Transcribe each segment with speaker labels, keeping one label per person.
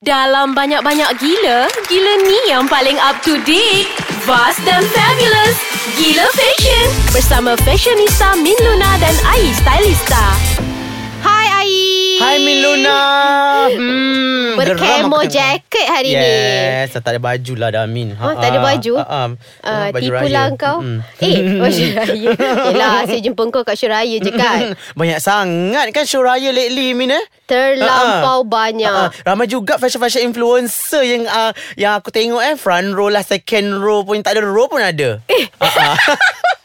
Speaker 1: Dalam banyak-banyak gila, gila ni yang paling up to date. Vast dan fabulous. Gila Fashion. Bersama fashionista Min Luna dan Ai Stylista.
Speaker 2: Hai Ai
Speaker 3: Hai Min Luna hmm,
Speaker 2: Berkemo jacket hari ni
Speaker 3: Yes Tak ada baju lah dah Min
Speaker 2: Oh, tak ada baju?
Speaker 3: ha, ha.
Speaker 2: Uh,
Speaker 3: Baju
Speaker 2: tipulah
Speaker 3: raya.
Speaker 2: kau
Speaker 3: Mm.
Speaker 2: Eh oh Syuraya Yelah saya jumpa kau kat Syuraya je kan
Speaker 3: Banyak sangat kan show raya lately Min eh
Speaker 2: Terlampau
Speaker 3: Ha, ha.
Speaker 2: banyak
Speaker 3: Ha, ha. Ramai juga fashion-fashion influencer yang uh, yang aku tengok eh front row lah second row pun tak ada row pun ada. Eh.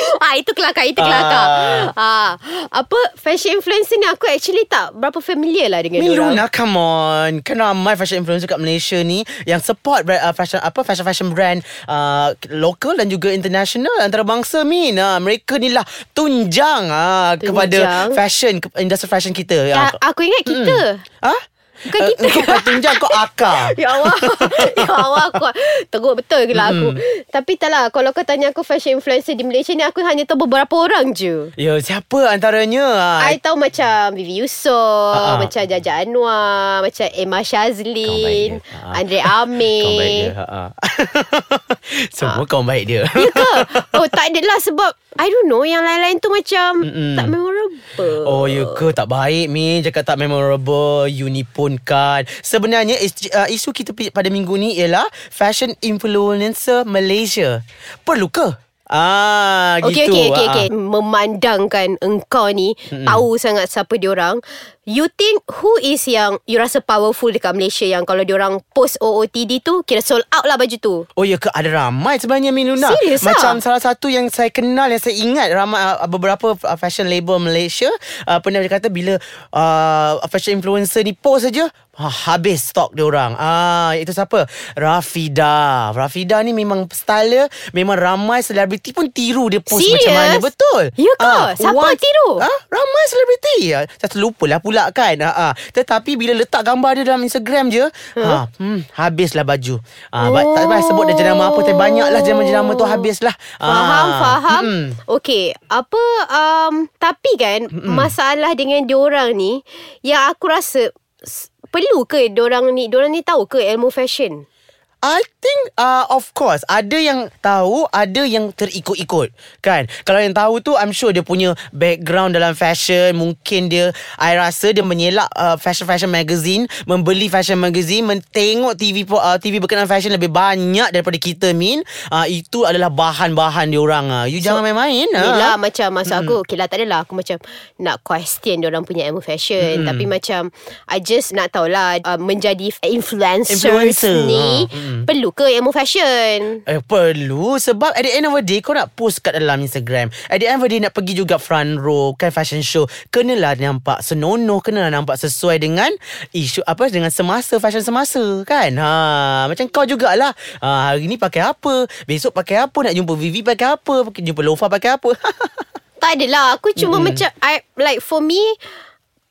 Speaker 2: Ah itu kelakar itu kelakar.
Speaker 3: Ah.
Speaker 2: Ah. Apa fashion influencer ni aku actually tak berapa familiar lah dengan orang.
Speaker 3: Luna come on Kan ramai fashion influencer kat Malaysia ni Yang support brand, uh, fashion apa fashion fashion brand uh, Local dan juga international Antarabangsa Min uh, Mereka ni lah Tunjang, uh, Kepada
Speaker 2: Tunjang.
Speaker 3: fashion ke, Industri fashion kita
Speaker 2: Ya,
Speaker 3: Ah,
Speaker 2: aku ingat kita.
Speaker 3: Ha?
Speaker 2: Bukan
Speaker 3: Uh,
Speaker 2: kita.
Speaker 3: Kau bukan tunjang Kau akar.
Speaker 2: Ya Allah. Ya Allah aku Teruk betul ke lah aku. Tapi tak lah Kalau kau tanya aku Fashion influencer di Malaysia ni Aku hanya tahu beberapa orang je.
Speaker 3: Ya siapa antaranya? Ah,
Speaker 2: I tahu macam Vivi Yusof
Speaker 3: ah.
Speaker 2: Macam Jaja Anwar Macam Emma Shazlin
Speaker 3: baik. Ah.
Speaker 2: Andre
Speaker 3: Kawan baik
Speaker 2: Amir.
Speaker 3: dia ha. Semua kawan baik dia.
Speaker 2: Ya ke? Oh tak adalah sebab I don't know Yang lain-lain tu macam
Speaker 3: Mm-mm.
Speaker 2: Tak memorable.
Speaker 3: Oh ya ke? Tak baik Min. Cakap tak memorable. Uni pun kan Sebenarnya uh, Isu kita pada minggu ni Ialah Fashion Influencer Malaysia Perlu ke? Ah,
Speaker 2: Okay,
Speaker 3: gitu.
Speaker 2: okay, okay,
Speaker 3: Ah,
Speaker 2: okay. Memandangkan engkau ni mm tahu sangat siapa diorang. You think who is yang you rasa powerful dekat Malaysia yang kalau diorang post OOTD tu kira sold out lah baju tu.
Speaker 3: Oh ya ke ada ramai sebenarnya Min Luna
Speaker 2: Serius ah?
Speaker 3: Macam salah satu yang saya kenal Yang saya ingat ramai uh, Beberapa uh, fashion label Malaysia uh, Pernah dia kata Bila uh, fashion influencer ni post saja uh, Habis stok dia orang ah, Itu siapa? Rafida Rafida ni memang style dia Memang ramai selebriti pun tiru dia post
Speaker 2: Serius?
Speaker 3: macam mana Betul
Speaker 2: Ya ke? Siapa tiru?
Speaker 3: Ah, ramai selebriti ah, Saya terlupa lah pula kan ah, ah. Tetapi bila letak gambar dia dalam Instagram je huh? ah, hmm, Habislah baju ah, oh. Tak payah sebut dia jenama apa Tapi banyak lah jenama-jenama tu habislah
Speaker 2: Faham,
Speaker 3: ah.
Speaker 2: faham.
Speaker 3: Mm-mm.
Speaker 2: Okay, apa um, tapi kan Mm-mm. masalah dengan diorang ni yang aku rasa perlu ke diorang ni diorang ni tahu ke ilmu fashion?
Speaker 3: I think uh, of course ada yang tahu ada yang terikut-ikut kan? Kalau yang tahu tu I'm sure dia punya background dalam fashion mungkin dia I rasa dia menyelak uh, fashion fashion magazine membeli fashion magazine mentengok TV uh, TV berkenaan fashion lebih banyak daripada kita min. Uh, itu adalah bahan-bahan dia orang uh. you so, jangan main-main
Speaker 2: Yelah
Speaker 3: uh.
Speaker 2: macam masa aku Okay lah tak adalah. Aku macam Nak question orang punya ilmu fashion. Tapi macam I just nak tahulah uh, Menjadi influencers
Speaker 3: Influencer.
Speaker 2: ni
Speaker 3: Ha, mm.
Speaker 2: Perlu ke ilmu fashion?
Speaker 3: Eh perlu. Sebab at the end of the day Kau nak post kat dalam Instagram. At the end of the day Nak pergi juga front row Kan fashion show Kenalah nampak senonoh Kenalah nampak sesuai dengan Isu apa Dengan semasa Fashion semasa Kan? Ha, Macam kau jugalah. Ha, Hari ni pakai apa? Besok pakai apa? Nak jumpa Vivi pakai apa? Jumpa Lofa pakai apa?
Speaker 2: Tak adalah. Aku cuma mm. macam I, Like for me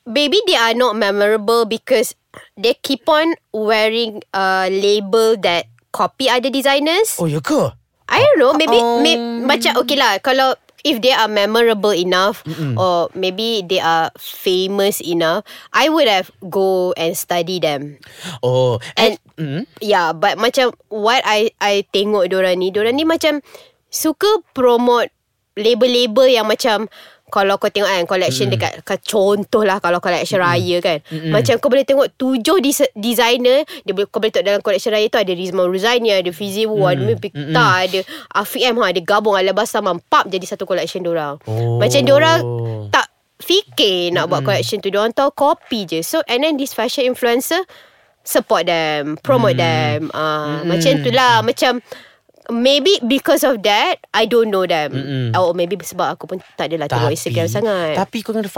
Speaker 2: Maybe they are not memorable Because They keep on wearing a label that Copy other designers
Speaker 3: Oh ya ke
Speaker 2: I don't know Maybe
Speaker 3: Um.
Speaker 2: may, Macam okay lah Kalau If they are memorable enough Mm-mm. Or maybe they are famous enough I would have go and study them
Speaker 3: Oh
Speaker 2: And
Speaker 3: mm,
Speaker 2: Yeah but macam What I I tengok diorang ni Diorang ni macam Suka promote Label-label yang macam kalau kau tengok kan Collection mm. dekat ke- Contoh lah Kalau collection mm. raya kan mm Macam kau boleh tengok Tujuh dis- designer dia boleh, Kau boleh tengok dalam collection raya tu Ada Rizma Ruzania Ada Fizi Wu mm. Ada Mipikta mm Ada Afiq M ha, Ada gabung Ala Basam Pap jadi satu collection diorang
Speaker 3: Oh.
Speaker 2: Macam diorang Tak fikir nak buat collection tu Diorang tahu copy je So and then this fashion influencer Support them Promote mm. them uh, mm. Macam tu lah Macam Maybe because of that I don't know them
Speaker 3: Mm-mm.
Speaker 2: Or maybe sebab aku pun Tak adalah tengok Instagram sangat
Speaker 3: Tapi kau kena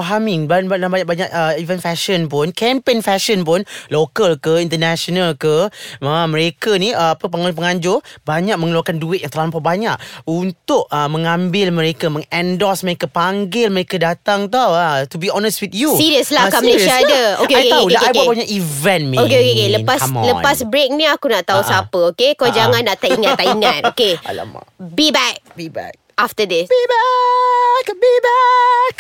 Speaker 3: ban- Banyak-banyak uh, event fashion pun Campaign fashion pun Local ke International ke uh, Mereka ni uh, apa Penganjur Banyak mengeluarkan duit Yang terlampau banyak Untuk uh, mengambil mereka Mengendorse mereka Panggil mereka datang tau uh, To be honest with you
Speaker 2: Serious lah,
Speaker 3: Ah,
Speaker 2: kat Malaysia ada. Okay,
Speaker 3: I
Speaker 2: okay,
Speaker 3: tahu
Speaker 2: okay,
Speaker 3: dah
Speaker 2: okay,
Speaker 3: I buat
Speaker 2: okay.
Speaker 3: banyak event
Speaker 2: Okay, okay, okay. Lepas lepas break ni aku nak tahu
Speaker 3: Ah, ah.
Speaker 2: siapa, okay? Kau
Speaker 3: ah.
Speaker 2: jangan nak tak ingat, tak ingat, okay?
Speaker 3: Alamak.
Speaker 2: Be back.
Speaker 3: Be back.
Speaker 2: After this.
Speaker 3: Be back Be back.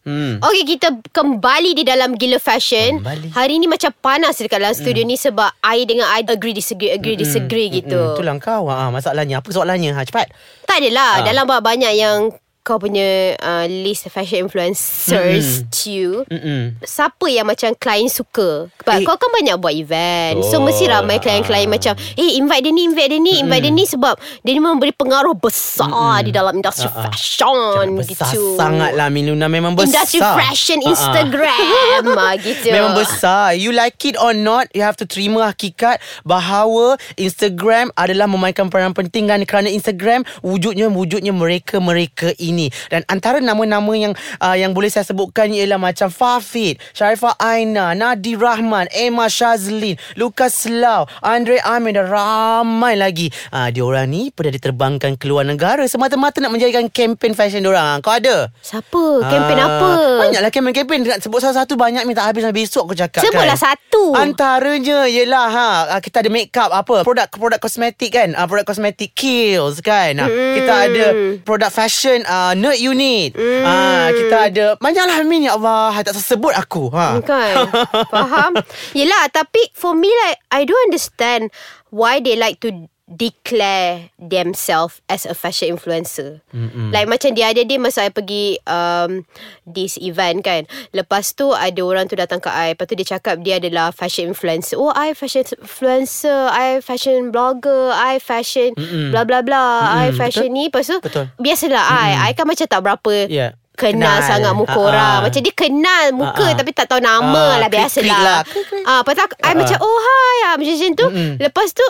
Speaker 3: Hmm.
Speaker 2: Okay kita kembali di dalam Gila Fashion.
Speaker 3: Kembali.
Speaker 2: Hari ni macam panas dekat dalam studio ni Sebab I dengan I agree disagree Agree disagree gitu.
Speaker 3: Mm, itulah kau. Ah, Masalahnya. Apa soalannya? Ha, Cepat.
Speaker 2: Tak adalah.
Speaker 3: Ah.
Speaker 2: Dalam banyak yang Kau punya uh, list fashion influencers
Speaker 3: Mm-mm.
Speaker 2: you
Speaker 3: Mm-mm.
Speaker 2: Siapa yang macam klien suka Sebab
Speaker 3: Eh.
Speaker 2: kau kan banyak buat event So
Speaker 3: Betul.
Speaker 2: mesti ramai klien-klien
Speaker 3: Ah.
Speaker 2: macam Eh invite dia ni Invite dia ni Invite dia ni Sebab Dia ni memberi pengaruh besar Di dalam industri
Speaker 3: ah.
Speaker 2: fashion
Speaker 3: Besar
Speaker 2: gitu
Speaker 3: sangat lah Miluna Memang besar
Speaker 2: Industri fashion
Speaker 3: Ah.
Speaker 2: Instagram ah, gitu.
Speaker 3: Memang besar You like it or not You have to terima hakikat Bahawa Instagram adalah memainkan peranan penting Dan kerana Instagram Wujudnya Wujudnya mereka-mereka ini Dan antara nama-nama yang uh, Yang boleh saya sebutkan Ialah macam Fafid Sharifah Aina Nadi Rahman Emma Shazlin Lucas Lau Andre Amin Dan ramai lagi uh, Diorang ni Pernah diterbangkan ke luar negara Semata-mata nak menjadikan Kempen fashion diorang Kau ada?
Speaker 2: Siapa? Kempen
Speaker 3: Ah,
Speaker 2: apa?
Speaker 3: Banyaklah kempen-kempen Nak Sebut salah satu Banyak minta habis Besok aku cakap
Speaker 2: Sebutlah
Speaker 3: kan.
Speaker 2: satu.
Speaker 3: Antaranya Yelah ha, ah, Kita ada make up Apa Produk produk kosmetik kan ah, Produk kosmetik Kills kan Ah,
Speaker 2: Mm.
Speaker 3: Kita ada Produk fashion uh, Nerd Unit.
Speaker 2: Mm.
Speaker 3: Ah, Kita ada Banyaklah Amin Ya Allah. Tak sebut aku. Ha.
Speaker 2: Kan Faham. Yelah tapi For me like I don't understand Why they like to Declare Themselves As a fashion influencer Mm-mm. Like macam dia ada dia Masa I pergi um, This event kan Lepas tu Ada orang tu datang ke I Lepas tu dia cakap Dia adalah fashion influencer Oh I fashion influencer I fashion blogger I fashion
Speaker 3: Mm-mm.
Speaker 2: Blah blah blah I
Speaker 3: Mm-mm,
Speaker 2: fashion
Speaker 3: betul.
Speaker 2: ni Lepas tu
Speaker 3: Betul.
Speaker 2: Biasalah I I kan macam tak berapa
Speaker 3: Ya.
Speaker 2: kenal,
Speaker 3: Kenal.
Speaker 2: sangat muka
Speaker 3: Ah,
Speaker 2: orang.
Speaker 3: ah.
Speaker 2: Macam dia kenal muka
Speaker 3: ah.
Speaker 2: tapi tak tahu nama
Speaker 3: Ah,
Speaker 2: lah biasalah.
Speaker 3: lah.
Speaker 2: Ah, lepas tu I macam oh hi ah, macam macam tu.
Speaker 3: Mm-mm.
Speaker 2: Lepas tu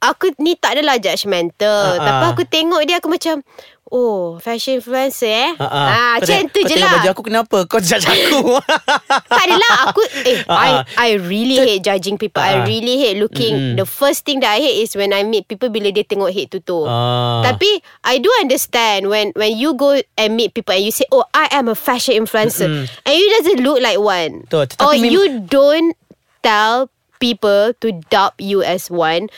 Speaker 2: aku, ni tak adalah judgemental.
Speaker 3: Ah,
Speaker 2: Tapi
Speaker 3: ah.
Speaker 2: aku tengok dia aku macam Oh, fashion influencer eh.
Speaker 3: Ah, ah.
Speaker 2: Macam tu
Speaker 3: kau
Speaker 2: je
Speaker 3: tengok
Speaker 2: lah.
Speaker 3: baju aku kenapa Kau judge aku
Speaker 2: tak adalah aku eh
Speaker 3: Ah,
Speaker 2: I. I really hate judging people.
Speaker 3: Ah,
Speaker 2: I really hate looking.
Speaker 3: Mm-mm.
Speaker 2: The first thing that I hate is when I meet people bila dia tengok head to toe.
Speaker 3: Ah.
Speaker 2: Tapi I do understand when when you go and meet people and you say, "Oh, I am a fashion influencer,"
Speaker 3: Mm-mm.
Speaker 2: and you doesn't look like one,
Speaker 3: tetapi
Speaker 2: or
Speaker 3: mem-
Speaker 2: you don't tell people to doubt you as one.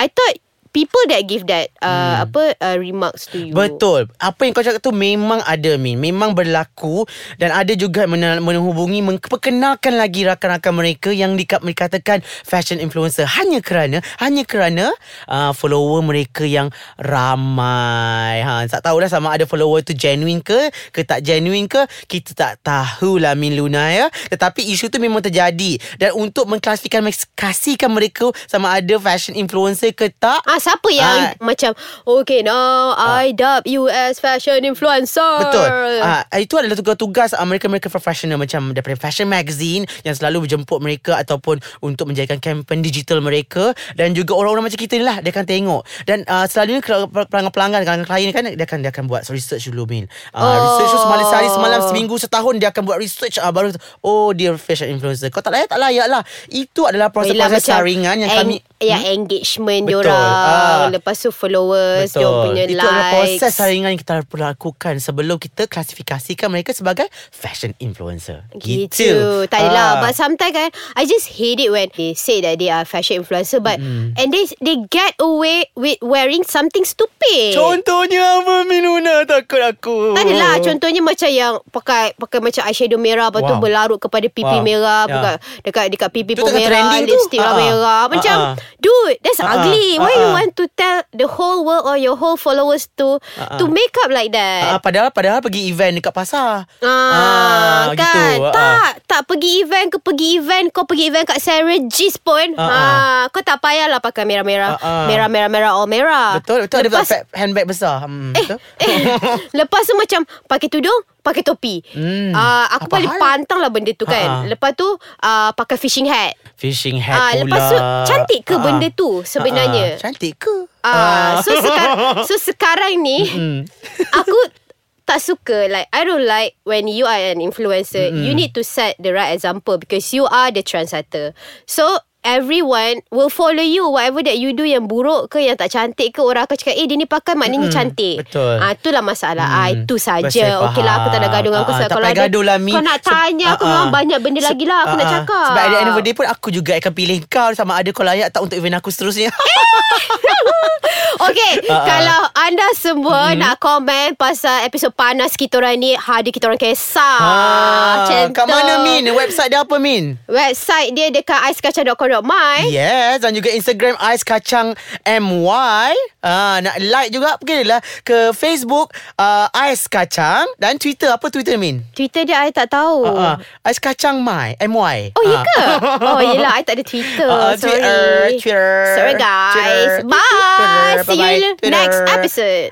Speaker 2: I thought people that give that uh, apa uh, remarks to you.
Speaker 3: Hmm. Betul. Apa yang kau cakap tu memang ada Min. Memang berlaku dan ada juga men- menghubungi memperkenalkan lagi rakan-rakan mereka yang dika- dikatakan fashion influencer hanya kerana hanya kerana uh, follower mereka yang ramai. Ha tak tahulah sama ada follower tu genuine ke ke tak genuine ke kita tak tahulah Min Luna ya. Tetapi isu tu memang terjadi dan untuk mengklasifikasikan mereka sama ada fashion influencer ke tak
Speaker 2: Ah siapa yang
Speaker 3: Ah.
Speaker 2: macam okay now I dub you as fashion influencer.
Speaker 3: Betul. Ah, itu adalah tugas-tugas uh, mereka-mereka profesional macam daripada fashion magazine yang selalu berjemput mereka ataupun untuk menjadikan kempen digital mereka dan juga orang-orang macam kita ni lah dia akan tengok. Dan uh, selalunya pelanggan-pelanggan dengan klien kan dia akan dia akan buat research dulu Min. Uh,
Speaker 2: Oh.
Speaker 3: Research tu semalam sehari semalam seminggu setahun dia akan buat research uh, baru oh dia fashion influencer. Kau tak layak tak layak lah. Itu adalah proses-proses saringan yang
Speaker 2: eng-
Speaker 3: kami
Speaker 2: yang engagement
Speaker 3: Betul.
Speaker 2: diorang
Speaker 3: Ah.
Speaker 2: lepas tu followers dia punya
Speaker 3: Itu
Speaker 2: likes
Speaker 3: adalah proses saringan yang kita perlu lakukan sebelum kita klasifikasikan mereka sebagai fashion influencer.
Speaker 2: Gitu. Tak adalah.
Speaker 3: Ah.
Speaker 2: But sometimes kan, I just hate it when they say that they are fashion influencer, but and they they get away with wearing something stupid.
Speaker 3: Contohnya apa Minuna takut aku.
Speaker 2: Tak adalah Contohnya macam yang Pakai pakai macam eyeshadow merah Lepas tu
Speaker 3: Wow.
Speaker 2: berlarut kepada pipi
Speaker 3: Wow.
Speaker 2: merah
Speaker 3: Ya.
Speaker 2: dekat, dekat dekat pipi
Speaker 3: Itu
Speaker 2: pun merah
Speaker 3: trending tu.
Speaker 2: Lipstick lah
Speaker 3: Ah, ah.
Speaker 2: merah Macam
Speaker 3: Ah, ah.
Speaker 2: Dude That's
Speaker 3: ah.
Speaker 2: ugly Why
Speaker 3: Ah,
Speaker 2: you
Speaker 3: ah.
Speaker 2: want to tell The whole world Or your whole followers To
Speaker 3: ah.
Speaker 2: To make up like that
Speaker 3: Ah, padahal padahal pergi event dekat pasar.
Speaker 2: Ah, kan
Speaker 3: gitu.
Speaker 2: Tak Tak pergi event ke Pergi event Kau pergi event kat Sarah G's pun
Speaker 3: Ah,
Speaker 2: ah, Kau tak payahlah Pakai merah-merah
Speaker 3: Ah, ah.
Speaker 2: Merah-merah-merah All merah
Speaker 3: Betul betul
Speaker 2: Lepas,
Speaker 3: ada handbag besar. Hmm, betul.
Speaker 2: Eh, lepas tu macam pakai tudung, pakai topi.
Speaker 3: Hmm,
Speaker 2: Uh, aku
Speaker 3: apa
Speaker 2: paling
Speaker 3: hal?
Speaker 2: pantang lah benda tu kan.
Speaker 3: Ha-ha.
Speaker 2: Lepas tu uh, pakai fishing hat.
Speaker 3: Fishing
Speaker 2: Ah,
Speaker 3: hat pula.
Speaker 2: lepas tu cantik ke
Speaker 3: Ah,
Speaker 2: benda
Speaker 3: ah.
Speaker 2: tu sebenarnya?
Speaker 3: Ah, ah. Cantik ke?
Speaker 2: Ah, so sekarang so sekarang ni
Speaker 3: Hmm.
Speaker 2: aku tak suka like I don't like when you are an influencer you need to set the right example because you are the trendsetter so everyone will follow you whatever that you do yang buruk ke yang tak cantik ke orang akan cakap eh dia ni pakai maknanya
Speaker 3: Mm-mm,
Speaker 2: cantik
Speaker 3: betul.
Speaker 2: ah itulah masalah ah
Speaker 3: Hmm,
Speaker 2: itu saja okey lah aku tak nak gaduh dengan kau
Speaker 3: Ah,
Speaker 2: sebab
Speaker 3: tak
Speaker 2: kalau ada
Speaker 3: gaduh lah, Mi.
Speaker 2: kau nak
Speaker 3: Se-
Speaker 2: tanya aku
Speaker 3: ah,
Speaker 2: memang
Speaker 3: ah.
Speaker 2: banyak benda lagi lah aku
Speaker 3: Ah,
Speaker 2: nak
Speaker 3: ah.
Speaker 2: cakap
Speaker 3: Sebab at the end of the day pun Aku juga akan pilih kau Sama ada kau layak tak Untuk event aku seterusnya
Speaker 2: Okay
Speaker 3: Ah, ah.
Speaker 2: Kalau anda semua Nak komen Pasal episod panas kita orang ni Hadir kita orang kisah
Speaker 3: Ha, kat mana Min? Website dia apa Min?
Speaker 2: Website dia dekat aiskacang.com.my
Speaker 3: Yes Dan juga Instagram Ais Kacang MY ah, Nak like juga Pergilah ke Facebook uh, Ais Kacang Dan Twitter. Apa Twitter Min?
Speaker 2: Twitter dia I tak tahu.
Speaker 3: Uh, uh, Ais Kacang My MY
Speaker 2: Oh ya
Speaker 3: Ah.
Speaker 2: ke? Oh yelah I tak ada Twitter.
Speaker 3: Ah,
Speaker 2: Sorry.
Speaker 3: Twitter, Twitter,
Speaker 2: Sorry guys.
Speaker 3: Twitter.
Speaker 2: Bye.
Speaker 3: Twitter,
Speaker 2: See you
Speaker 3: Twitter.
Speaker 2: next episode